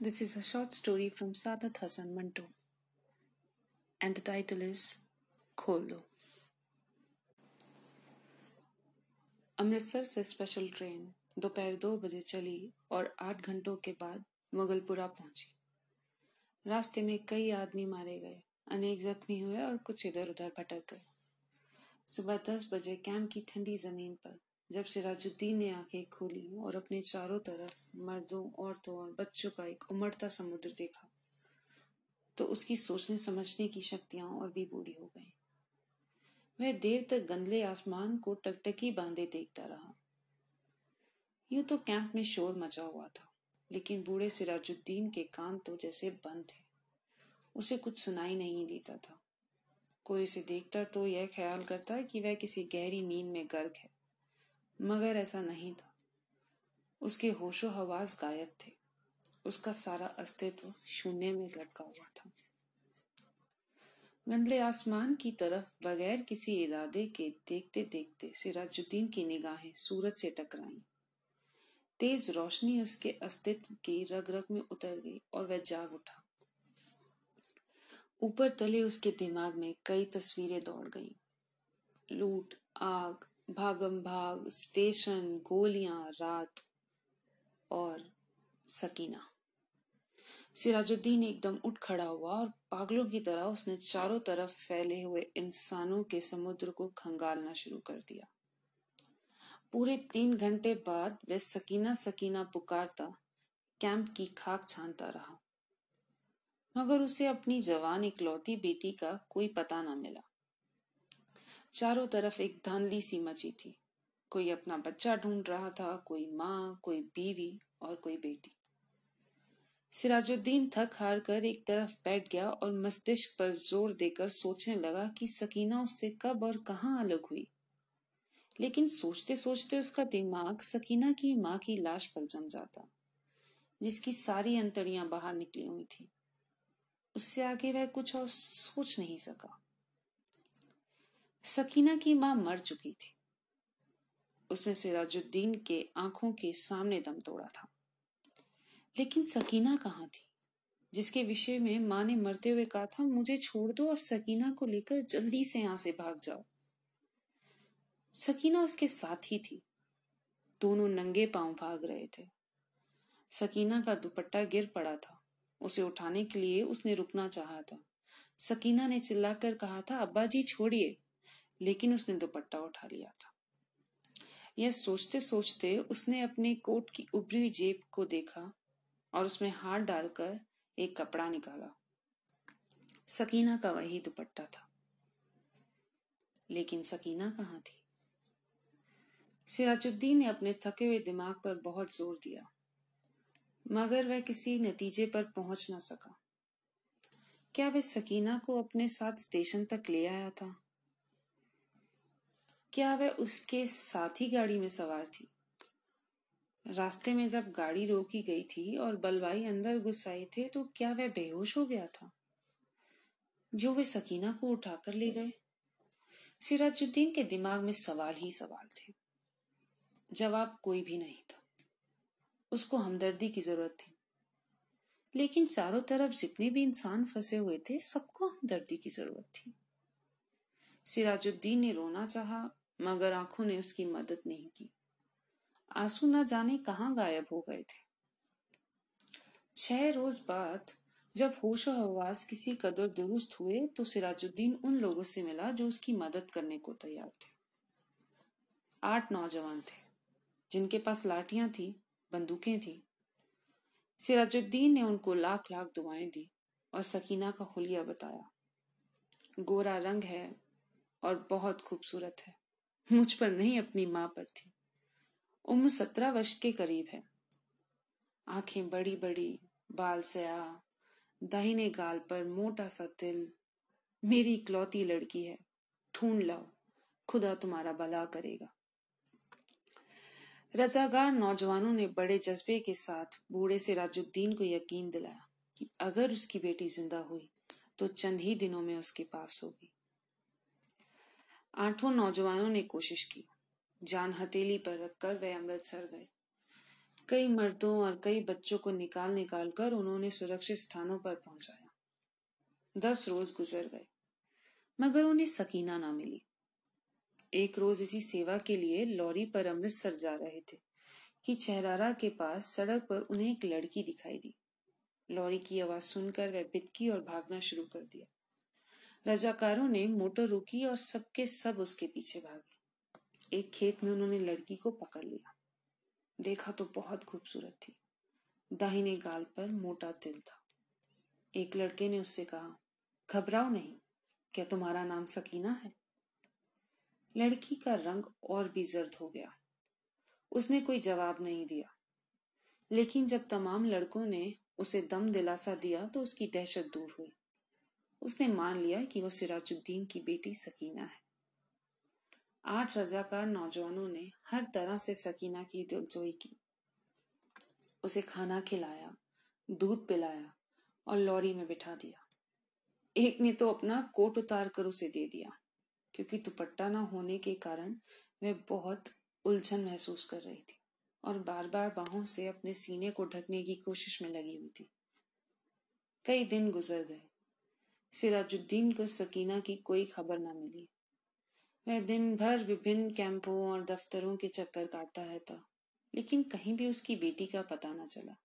This is a short story from Sadat Hassan Manto, and the title is दो अमृतसर से special train दोपहर दो बजे चली और आठ घंटों के बाद मुगलपुरा पहुँची। रास्ते में कई आदमी मारे गए अनेक जख्मी हुए और कुछ इधर उधर भटक गए। सुबह दस बजे कैंप की ठंडी ज़मीन पर जब सिराजुद्दीन ने आँखें खोली और अपने चारों तरफ़ मर्दों, औरतों और बच्चों का एक उमड़ता समुद्र देखा तो उसकी सोचने समझने की शक्तियाँ और भी बूढ़ी हो गईं। वह देर तक गंदले आसमान को टकटकी बांधे देखता रहा। यूँ तो कैंप में शोर मचा हुआ था, लेकिन बूढ़े सिराजुद्दीन के कान तो जैसे बंद थे। उसे कुछ सुनाई नहीं देता था। कोई इसे देखता तो यह ख्याल करता कि वह किसी गहरी नींद में गर्क है। मगर ऐसा नहीं था। उसके होशो हवास गायब थे। उसका सारा अस्तित्व शून्य में लटका हुआ था। गंदले आसमान की तरफ़ बगैर किसी इरादे के देखते देखते सिराजुद्दीन की निगाहें सूरज से टकराईं। तेज रोशनी उसके अस्तित्व की रग रग में उतर गई और वह जाग उठा। ऊपर तले उसके दिमाग में कई तस्वीरें दौड़ गईं। लूट, आग भागम भाग, स्टेशन, गोलियाँ, रात और सकीना। सिराजुद्दीन एकदम उठ खड़ा हुआ और पागलों की तरह उसने चारों तरफ़ फैले हुए इंसानों के समुद्र को खंगालना शुरू कर दिया। पूरे तीन घंटे बाद वह सकीना सकीना पुकारता, कैंप की खाक छानता रहा। मगर उसे अपनी जवान, इकलौती बेटी का कोई पता न मिला। चारों तरफ़ एक धांधली सी मची थी। कोई अपना बच्चा ढूंढ रहा था, कोई माँ, कोई बीवी और कोई बेटी। सिराजुद्दीन थक हार कर एक तरफ़ बैठ गया और मस्तिष्क पर ज़ोर देकर सोचने लगा कि सकीना उससे कब और कहाँ अलग हुई। लेकिन सोचते सोचते उसका दिमाग सकीना की माँ की लाश पर जम जाता, जिसकी सारी अंतड़ियाँ बाहर निकली हुई थी। उससे आगे वह कुछ और सोच नहीं सका। सकीना की माँ मर चुकी थी। उसने सिराजुद्दीन के आँखों के सामने दम तोड़ा था। लेकिन सकीना कहाँ थी? जिसके विषय में माँ ने मरते हुए कहा था, मुझे छोड़ दो और सकीना को लेकर जल्दी से यहाँ से भाग जाओ। सकीना उसके साथ ही थी। दोनों नंगे पाँव भाग रहे थे। सकीना का दुपट्टा गिर पड़ा था। उसे उठाने के लिए उसने रुकना चाहा था। सकीना ने चिल्लाकर कहा था अब्बा जी छोड़िए। लेकिन उसने दुपट्टा उठा लिया था। यह सोचते सोचते उसने अपने कोट की उभरी जेब को देखा और उसमें हाथ डालकर एक कपड़ा निकाला। सकीना का वही दुपट्टा था। लेकिन सकीना कहाँ थी? सिराजुद्दीन ने अपने थके हुए दिमाग पर बहुत ज़ोर दिया, मगर वह किसी नतीजे पर पहुँच ना सका। क्या वह सकीना को अपने साथ स्टेशन तक ले आया था? क्या वह उसके साथ ही गाड़ी में सवार थी? रास्ते में जब गाड़ी रोकी गई थी और बलवाई अंदर घुस आए थे तो क्या वह बेहोश हो गया था? जो वे सकीना को उठाकर ले गए। सिराजुद्दीन के दिमाग में सवाल ही सवाल थे। जवाब कोई भी नहीं था। उसको हमदर्दी की ज़रूरत थी। लेकिन चारों तरफ़ जितने भी इंसान फंसे हुए थे, सबको हमदर्दी की ज़रूरत थी। सिराजुद्दीन ने रोना चाहा मगर आँखों ने उसकी मदद नहीं की। आँसू न जाने कहाँ गायब हो गए थे। छह रोज बाद जब होश हवास किसी कदर दुरुस्त हुए तो सिराजुद्दीन उन लोगों से मिला जो उसकी मदद करने को तैयार थे। आठ नौजवान थे, जिनके पास लाठियाँ थी, बंदूकें थी। सिराजुद्दीन ने उनको लाख लाख दुआएँ दी और सकीना का हुलिया बताया। गोरा रंग है और बहुत खूबसूरत है। मुझ पर नहीं अपनी माँ पर थी। उम्र सत्रह वर्ष के करीब है। आँखें बड़ी बड़ी, बाल स्याह, दाहिने गाल पर मोटा सा तिल। मेरी इकलौती लड़की है। ढूंढ लाओ, खुदा तुम्हारा भला करेगा। रजागार नौजवानों ने बड़े जज्बे के साथ बूढ़े से राजुद्दीन को यकीन दिलाया कि अगर उसकी बेटी ज़िंदा हुई तो चंद ही दिनों में उसके पास होगी। आठों नौजवानों ने कोशिश की। जान हथेली पर रखकर वे अमृतसर गए। कई मर्दों और कई बच्चों को निकाल निकाल कर उन्होंने सुरक्षित स्थानों पर पहुँचाया। दस रोज गुजर गए, मगर उन्हें सकीना ना मिली। एक रोज इसी सेवा के लिए लॉरी पर अमृतसर जा रहे थे कि चहरारा के पास सड़क पर उन्हें एक लड़की दिखाई दी। लॉरी की आवाज़ सुनकर वह बिटकी और भागना शुरू कर दिया। रजाकारों ने मोटर रोकी और सबके सब उसके पीछे भागे। एक खेत में उन्होंने लड़की को पकड़ लिया। देखा तो बहुत खूबसूरत थी। दाहिने गाल पर मोटा तिल था। एक लड़के ने उससे कहा, घबराओ नहीं, क्या तुम्हारा नाम सकीना है? लड़की का रंग और भी जर्द हो गया। उसने कोई जवाब नहीं दिया। लेकिन जब तमाम लड़कों ने उसे दम दिलासा दिया तो उसकी दहशत दूर हुई। उसने मान लिया कि वो सिराजुद्दीन की बेटी सकीना है। आठ रजाकार नौजवानों ने हर तरह से सकीना की दिलजोई की। उसे खाना खिलाया, दूध पिलाया और लॉरी में बिठा दिया। एक ने तो अपना कोट उतार कर उसे दे दिया, क्योंकि दुपट्टा न होने के कारण वह बहुत उलझन महसूस कर रही थी और बार बार बाहों से अपने सीने को ढकने की कोशिश में लगी हुई थी। कई दिन गुजर गए सिराजुद्दीन को सकीना की कोई खबर न मिली। वह दिन भर विभिन्न कैंपों और दफ्तरों के चक्कर काटता रहता, लेकिन कहीं भी उसकी बेटी का पता न चला।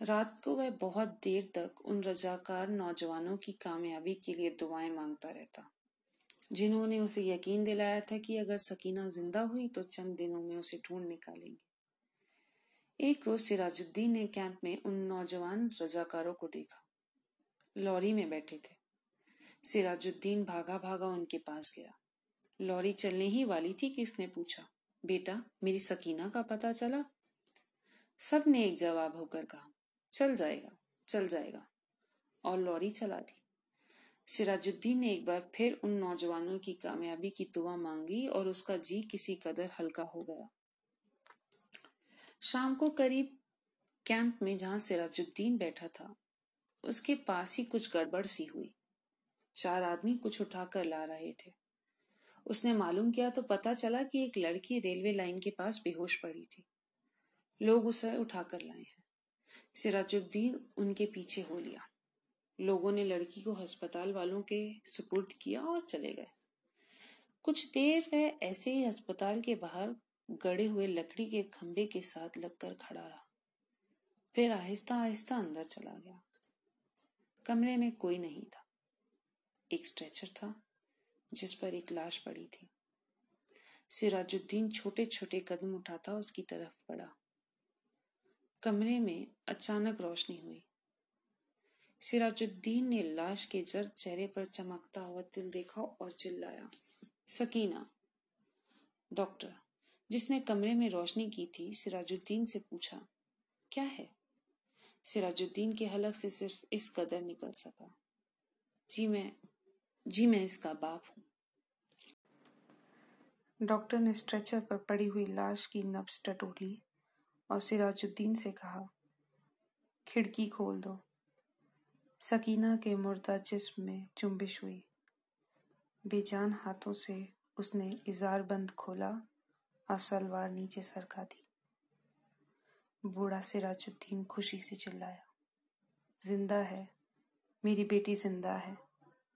रात को वह बहुत देर तक उन रजाकार नौजवानों की कामयाबी के लिए दुआएँ माँगता रहता, जिन्होंने उसे यकीन दिलाया था कि अगर सकीना ज़िंदा हुई तो चंद दिनों में उसे ढूंढ निकालेंगे। एक रोज सिराजुद्दीन ने कैंप में उन नौजवान रजाकारों को देखा। लॉरी में बैठे थे। सिराजुद्दीन भागा भागा उनके पास गया। लॉरी चलने ही वाली थी कि उसने पूछा, बेटा, मेरी सकीना का पता चला? सबने एक जवाब होकर कहा, चल जाएगा चल जाएगा। और लॉरी चला दी। सिराजुद्दीन ने एक बार फिर उन नौजवानों की कामयाबी की दुआ मांगी और उसका जी किसी कदर हल्का हो गया। शाम को करीब कैंप में जहाँ सिराजुद्दीन बैठा था उसके पास ही कुछ गड़बड़ सी हुई। चार आदमी कुछ उठाकर ला रहे थे। उसने मालूम किया तो पता चला कि एक लड़की रेलवे लाइन के पास बेहोश पड़ी थी। लोग उसे उठाकर लाए हैं। सिराजुद्दीन उनके पीछे हो लिया। लोगों ने लड़की को अस्पताल वालों के सुपुर्द किया और चले गए। कुछ देर वह ऐसे ही अस्पताल के बाहर गड़े हुए लकड़ी के खंबे के साथ लगकर खड़ा रहा। फिर आहिस्ता आहिस्ता अंदर चला गया। कमरे में कोई नहीं था। एक स्ट्रेचर था, जिस पर एक लाश पड़ी थी। सिराजुद्दीन छोटे छोटे कदम उठाता उसकी तरफ़ पड़ा। कमरे में अचानक रोशनी हुई। सिराजुद्दीन ने लाश के जर्द चेहरे पर चमकता हुआ तिल देखा और चिल्लाया, सकीना, डॉक्टर, जिसने कमरे में रोशनी की थी, सिराजुद्दीन से पूछा, क्या है? सिराजुद्दीन के हलक से सिर्फ़ इस कदर निकल सका। जी मैं जी मैं इसका बाप हूँ। डॉक्टर ने स्ट्रेचर पर पड़ी हुई लाश की नब्ज टटोली और सिराजुद्दीन से कहा, खिड़की खोल दो। सकीना के मुर्दा जिस्म में चुंबिश हुई। बेजान हाथों से उसने इजार बंद खोला और सलवार नीचे सरका दी। बूढ़ा सिराजुद्दीन खुशी से चिल्लाया ज़िंदा है मेरी बेटी ज़िंदा है।